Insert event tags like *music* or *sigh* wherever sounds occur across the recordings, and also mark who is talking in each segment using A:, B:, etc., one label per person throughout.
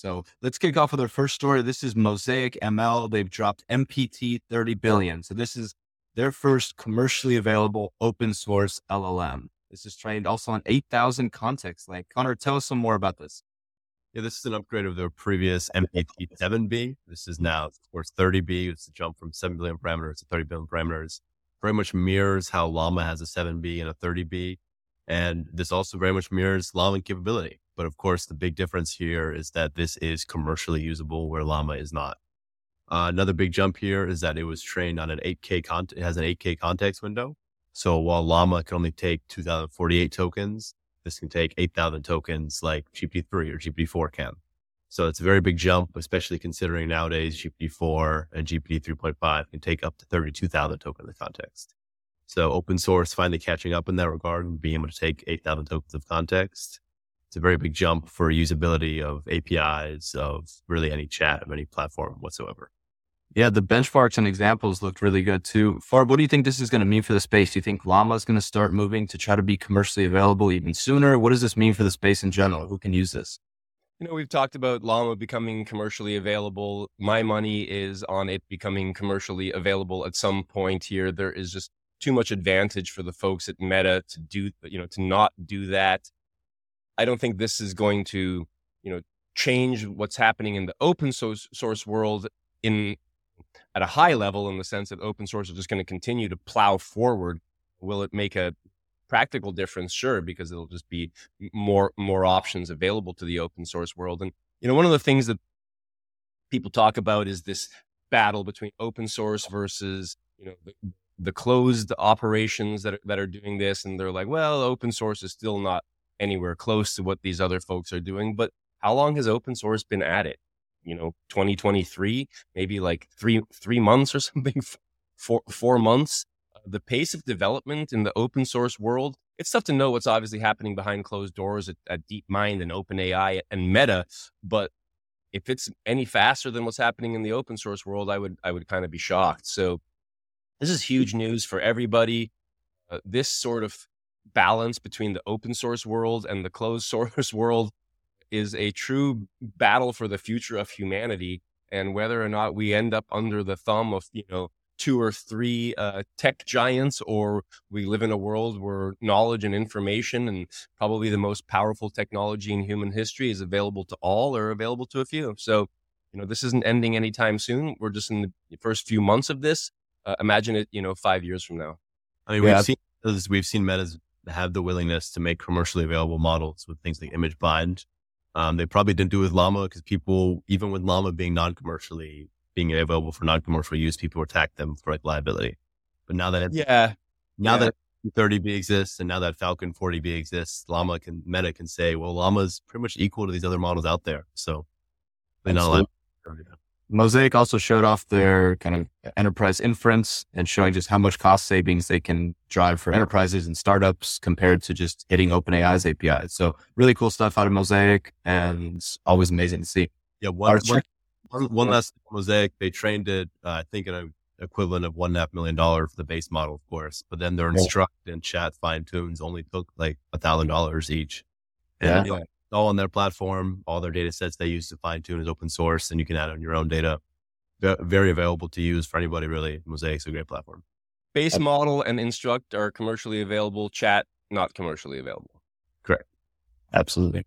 A: So let's kick off with our first story. This is Mosaic ML. They've dropped MPT 30 billion. So this is their first commercially available open source LLM. This is trained also on 8,000 contexts. Like Conner, tell us some more about this.
B: Yeah, this is an upgrade of their previous MPT 7B. This is now, of course, 30B. It's a jump from 7 billion parameters to 30 billion parameters. Very much mirrors how Llama has a 7B and a 30B. And this also very much mirrors Llama capability. But of course, the big difference here is that this is commercially usable where Llama is not. Uh, another big jump here is that it was trained on an 8K content. It has an 8K context window. So while Llama can only take 2048 tokens, this can take 8,000 tokens like GPT-3 or GPT-4 can. So it's a very big jump, especially considering nowadays GPT-4 and GPT 3.5 can take up to 32,000 tokens of context. So open source finally catching up in that regard and being able to take 8,000 tokens of context. It's a very big jump for usability of APIs of really any chat of any platform whatsoever.
A: Yeah, the benchmarks and examples looked really good too. Farb, what do you think this is going to mean for the space? Do you think Llama is going to start moving to try to be commercially available even sooner? What does this mean for the space in general? Who can use this?
C: You know, we've talked about Llama becoming commercially available. My money is on it becoming commercially available at some point here. There is just too much advantage for the folks at Meta to do, you know, to not do that. I don't think this is going to, you know, change what's happening in the open source, source world in at a high level in the sense that open source is just going to continue to plow forward. Will it make a practical difference? Sure, because it'll just be more more options available to the open source world. And you know, one of the things that people talk about is this battle between open source versus you know the, the closed operations that are, that are doing this, and they're like, well, open source is still not anywhere close to what these other folks are doing. But how long has open source been at it? you know 2023 maybe like three three months or *laughs* something four four months the pace of development in the open source world it's tough to know what's obviously happening behind closed doors at, at deepmind and openai and meta but if it's any faster than what's happening in the open source world i would i would kind of be shocked so this is huge news for everybody. Uh, this sort of balance between the open source world and the closed *laughs* source world is a true battle for the future of humanity and whether or not we end up under the thumb of you know two or three uh, tech giants or we live in a world where knowledge and information and probably the most powerful technology in human history is available to all or available to a few. So you know this isn't ending anytime soon. We're just in the first few months of this uh, imagine it you know five years from now
B: i mean we've yeah. seen we've seen metas have the willingness to make commercially available models with things like ImageBind um, they probably didn't do it with Llama because people, even with Llama being non-commercially, being available for non-commercial use, people attack them for like liability. But now that
C: yeah,
B: now
C: yeah.
B: that 30B exists and now that Falcon 40B exists, Llama can Meta can say, well, Llama is pretty much equal to these other models out there. So they're not allowed.
A: Mosaic also showed off their kind of enterprise inference and showing just how much cost savings they can drive for enterprises and startups compared to just hitting OpenAI's APIs. So really cool stuff out of Mosaic and always amazing to see.
B: Yeah. One, one, one, one last Mosaic, they trained it, uh, I think in an equivalent of one and a half million dollar for the base model, of course, but then their instruct and chat fine tunes only took like a thousand dollars each. And yeah all on their platform. All their data sets they use to fine tune is open source and you can add on your own data. Very available to use for anybody, really. Mosaic's a great platform.
C: Base model and instruct are commercially available. Chat, not commercially available.
B: Correct.
A: Absolutely.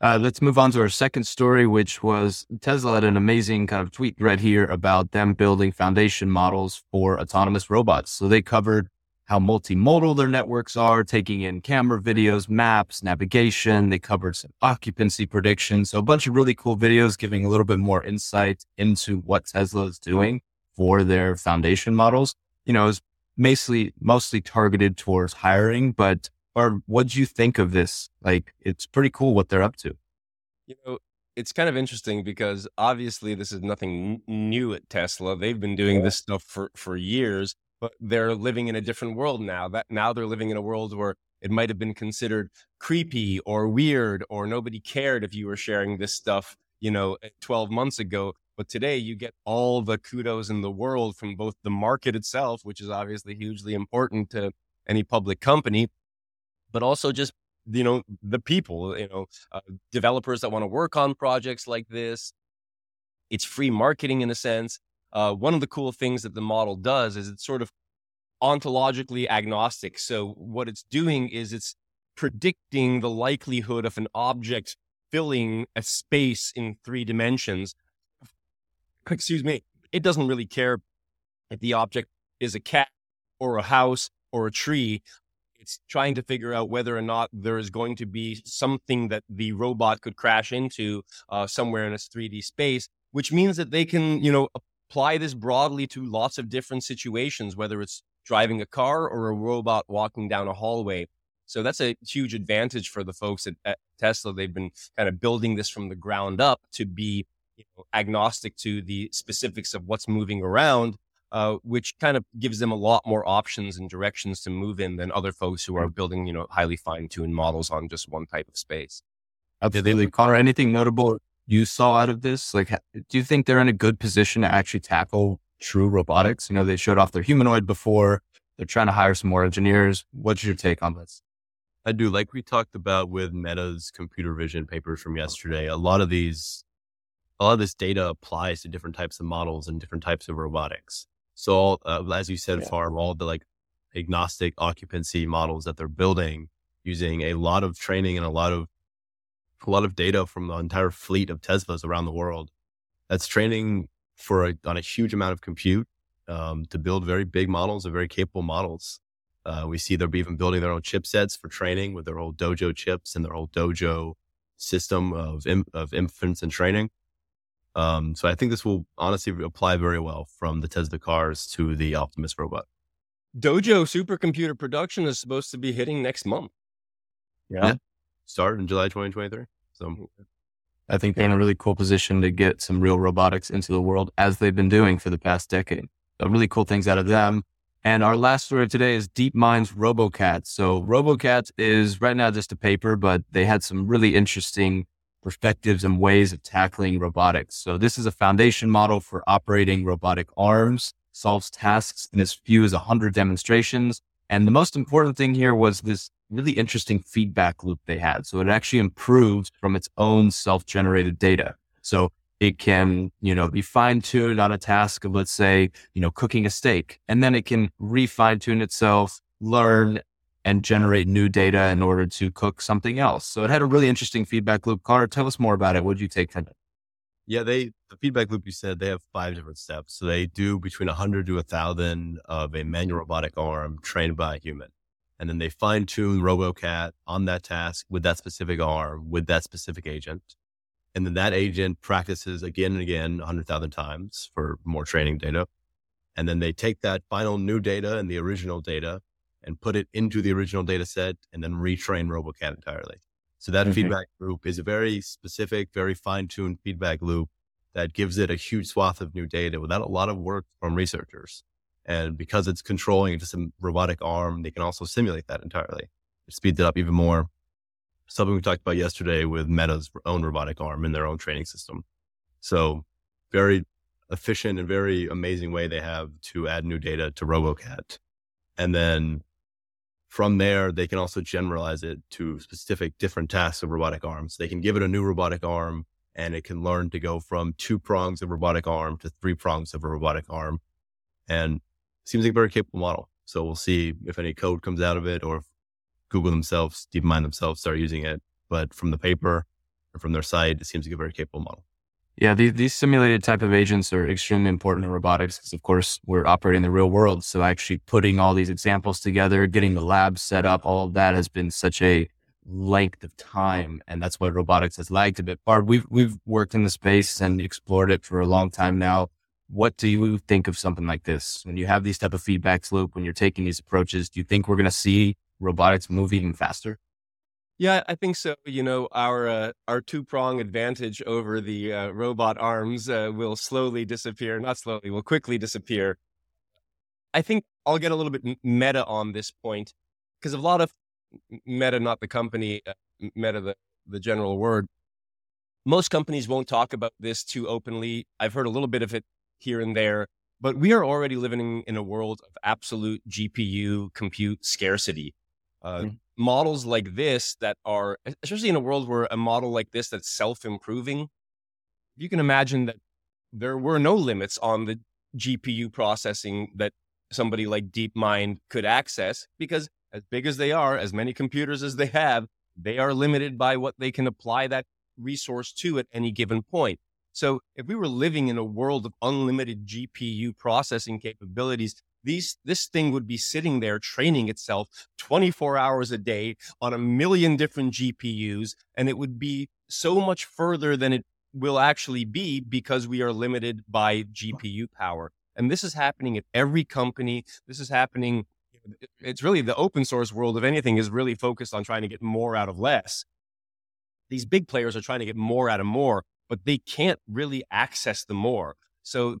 A: Uh, let's move on to our second story, which was Tesla had an amazing kind of tweet right here about them building foundation models for autonomous robots. So they covered how multimodal their networks are, taking in camera videos, maps, navigation. They covered some occupancy predictions. So a bunch of really cool videos giving a little bit more insight into what Tesla is doing for their foundation models. You know, it's mostly, mostly targeted towards hiring, but or what do you think of this? Like, it's pretty cool what they're up to.
C: You know, it's kind of interesting because obviously this is nothing new at Tesla. They've been doing this stuff for, for years but they're living in a different world now. That now they're living in a world where it might have been considered creepy or weird or nobody cared if you were sharing this stuff, you know, 12 months ago. But today you get all the kudos in the world from both the market itself, which is obviously hugely important to any public company, but also just you know, the people, you know, uh, developers that want to work on projects like this. It's free marketing in a sense. Uh, one of the cool things that the model does is it's sort of ontologically agnostic. So what it's doing is it's predicting the likelihood of an object filling a space in three dimensions. Excuse me. It doesn't really care if the object is a cat or a house or a tree. It's trying to figure out whether or not there is going to be something that the robot could crash into uh, somewhere in a 3D space, which means that they can, you know, apply this broadly to lots of different situations, whether it's driving a car or a robot walking down a hallway. So that's a huge advantage for the folks at, at Tesla. They've been kind of building this from the ground up to be you know, agnostic to the specifics of what's moving around, uh, which kind of gives them a lot more options and directions to move in than other folks who are building, you know, highly fine-tuned models on just one type of space.
A: Absolutely. Conner, anything notable you saw out of this? Like, do you think they're in a good position to actually tackle true robotics? You know, they showed off their humanoid before. They're trying to hire some more engineers. What's your take on this?
B: I do. Like we talked about with Meta's computer vision papers from yesterday, a lot of these, a lot of this data applies to different types of models and different types of robotics. So, all, uh, as you said, yeah. Farb, all the like agnostic occupancy models that they're building using a lot of training and a lot of a lot of data from the entire fleet of Teslas around the world. That's training for a, on a huge amount of compute um, to build very big models and very capable models. Uh, we see they're even building their own chipsets for training with their whole dojo chips and their whole dojo system of Im- of inference and training. Um, so I think this will honestly apply very well from the Tesla cars to the Optimus robot.
C: Dojo supercomputer production is supposed to be hitting next month.
B: Yeah. yeah. Start in July 2023.
A: I think they're in a really cool position to get some real robotics into the world as they've been doing for the past decade. So really cool things out of them. And our last story of today is DeepMind's RoboCat. So RoboCat is right now just a paper, but they had some really interesting perspectives and ways of tackling robotics. So this is a foundation model for operating robotic arms, solves tasks in as few as 100 demonstrations. And the most important thing here was this really interesting feedback loop they had. So it actually improved from its own self-generated data. So it can, you know, be fine tuned on a task of, let's say, you know, cooking a steak, and then it can refine tune itself, learn and generate new data in order to cook something else. So it had a really interesting feedback loop. Conner, tell us more about it. What did you take from it?
B: Yeah, they the feedback loop you said they have five different steps. So they do between 100 to a 1,000 of a manual robotic arm trained by a human. And then they fine tune RoboCat on that task with that specific arm, with that specific agent. And then that agent practices again and again 100,000 times for more training data. And then they take that final new data and the original data and put it into the original data set and then retrain RoboCat entirely. So that mm-hmm. feedback loop is a very specific, very fine tuned feedback loop that gives it a huge swath of new data without a lot of work from researchers. And because it's controlling just a robotic arm, they can also simulate that entirely. It speeds it up even more something we talked about yesterday with Meta's own robotic arm in their own training system. So very efficient and very amazing way they have to add new data to RoboCat. And then from there, they can also generalize it to specific different tasks of robotic arms. They can give it a new robotic arm and it can learn to go from two prongs of robotic arm to three prongs of a robotic arm. And seems like a very capable model. So we'll see if any code comes out of it or if Google themselves, DeepMind themselves start using it. But from the paper or from their site, it seems like a very capable model.
A: Yeah, these, these simulated type of agents are extremely important in robotics because, of course, we're operating in the real world. So actually putting all these examples together, getting the lab set up, all of that has been such a length of time. And that's why robotics has lagged a bit. Farb, we've, we've worked in the space and explored it for a long time now. What do you think of something like this? When you have these type of feedbacks loop, when you're taking these approaches, do you think we're going to see robotics move even faster?
C: Yeah, I think so. You know, our uh, our two prong advantage over the uh, robot arms uh, will slowly disappear. Not slowly, will quickly disappear. I think I'll get a little bit meta on this point because a lot of meta, not the company, uh, meta the the general word. Most companies won't talk about this too openly. I've heard a little bit of it here and there, but we are already living in a world of absolute GPU compute scarcity. Uh, mm models like this that are, especially in a world where a model like this that's self improving, you can imagine that there were no limits on the GPU processing that somebody like DeepMind could access because as big as they are, as many computers as they have, they are limited by what they can apply that resource to at any given point. So if we were living in a world of unlimited GPU processing capabilities, these, this thing would be sitting there training itself 24 hours a day on a million different GPUs, and it would be so much further than it will actually be because we are limited by GPU power. And this is happening at every company. This is happening. It's really the open source world, of anything, is really focused on trying to get more out of less. These big players are trying to get more out of more, but they can't really access the more. So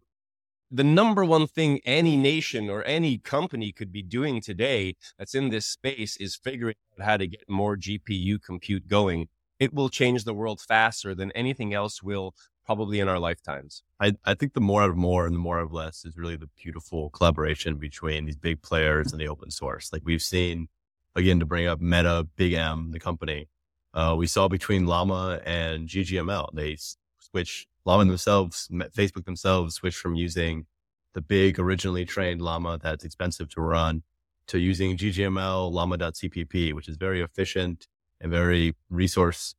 C: the number one thing any nation or any company could be doing today that's in this space is figuring out how to get more GPU compute going. It will change the world faster than anything else will probably in our lifetimes.
B: I, I think the more of more and the more of less is really the beautiful collaboration between these big players and the open source. Like we've seen, again, to bring up Meta, Big M, the company, uh, we saw between Llama and GGML, they switch Llama themselves, Facebook themselves switched from using the big originally trained Llama that's expensive to run to using GGML llama.cpp, which is very efficient and very resource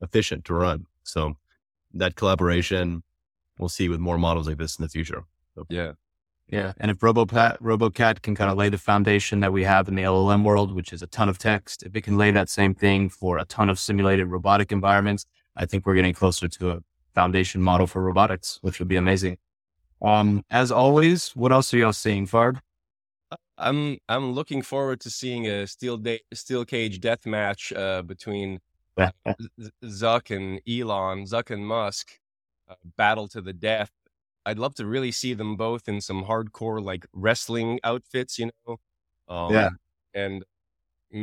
B: efficient to run. So that collaboration we'll see with more models like this in the future. So.
C: Yeah.
A: Yeah. And if RoboCat, RoboCat can kind of lay the foundation that we have in the LLM world, which is a ton of text, if it can lay that same thing for a ton of simulated robotic environments, I think we're getting closer to a foundation model for robotics, which would be amazing. Um, as always, what else are y'all seeing, Farb?
C: I'm I'm looking forward to seeing a steel da- steel cage death match uh, between Zuck and Elon, Zuck and Musk, uh, battle to the death. I'd love to really see them both in some hardcore like wrestling outfits, you know.
A: Um, yeah,
C: and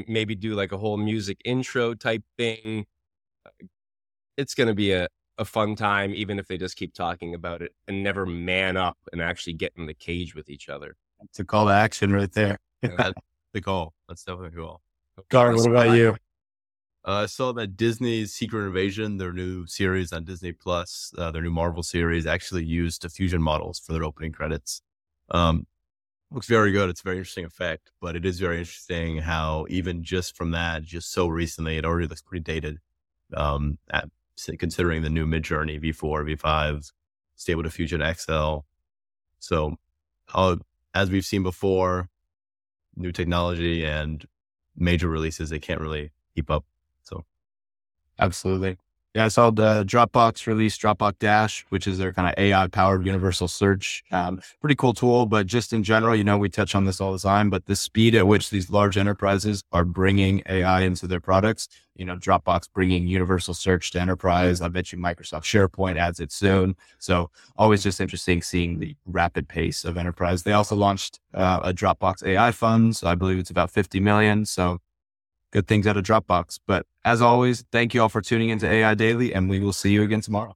C: maybe do like a whole music intro type thing. It's going to be a, a fun time, even if they just keep talking about it and never man up and actually get in the cage with each other.
A: It's a call to action right there. *laughs*
B: That's *laughs* the goal. That's definitely cool.
A: Gar, what about you?
B: Uh, I saw that Disney's Secret Invasion, their new series on Disney Plus, uh, their new Marvel series, actually used diffusion models for their opening credits. Um, looks very good. It's a very interesting effect, but it is very interesting how even just from that, just so recently, it already looks pretty dated. Um, at, considering the new Midjourney V4, V5, Stable Diffusion XL. So, uh, as we've seen before, new technology and major releases, they can't really keep up. So,
A: absolutely. Yeah, I saw the Dropbox release Dropbox Dash, which is their kind of AI powered universal search. Um, pretty cool tool, but just in general, you know, we touch on this all the time, but the speed at which these large enterprises are bringing AI into their products, you know, Dropbox bringing universal search to enterprise. I bet you Microsoft SharePoint adds it soon. So always just interesting seeing the rapid pace of enterprise. They also launched uh, a Dropbox AI fund. So I believe it's about 50 million. So good things out of Dropbox. But as always, thank you all for tuning into AI Daily, and we will see you again tomorrow.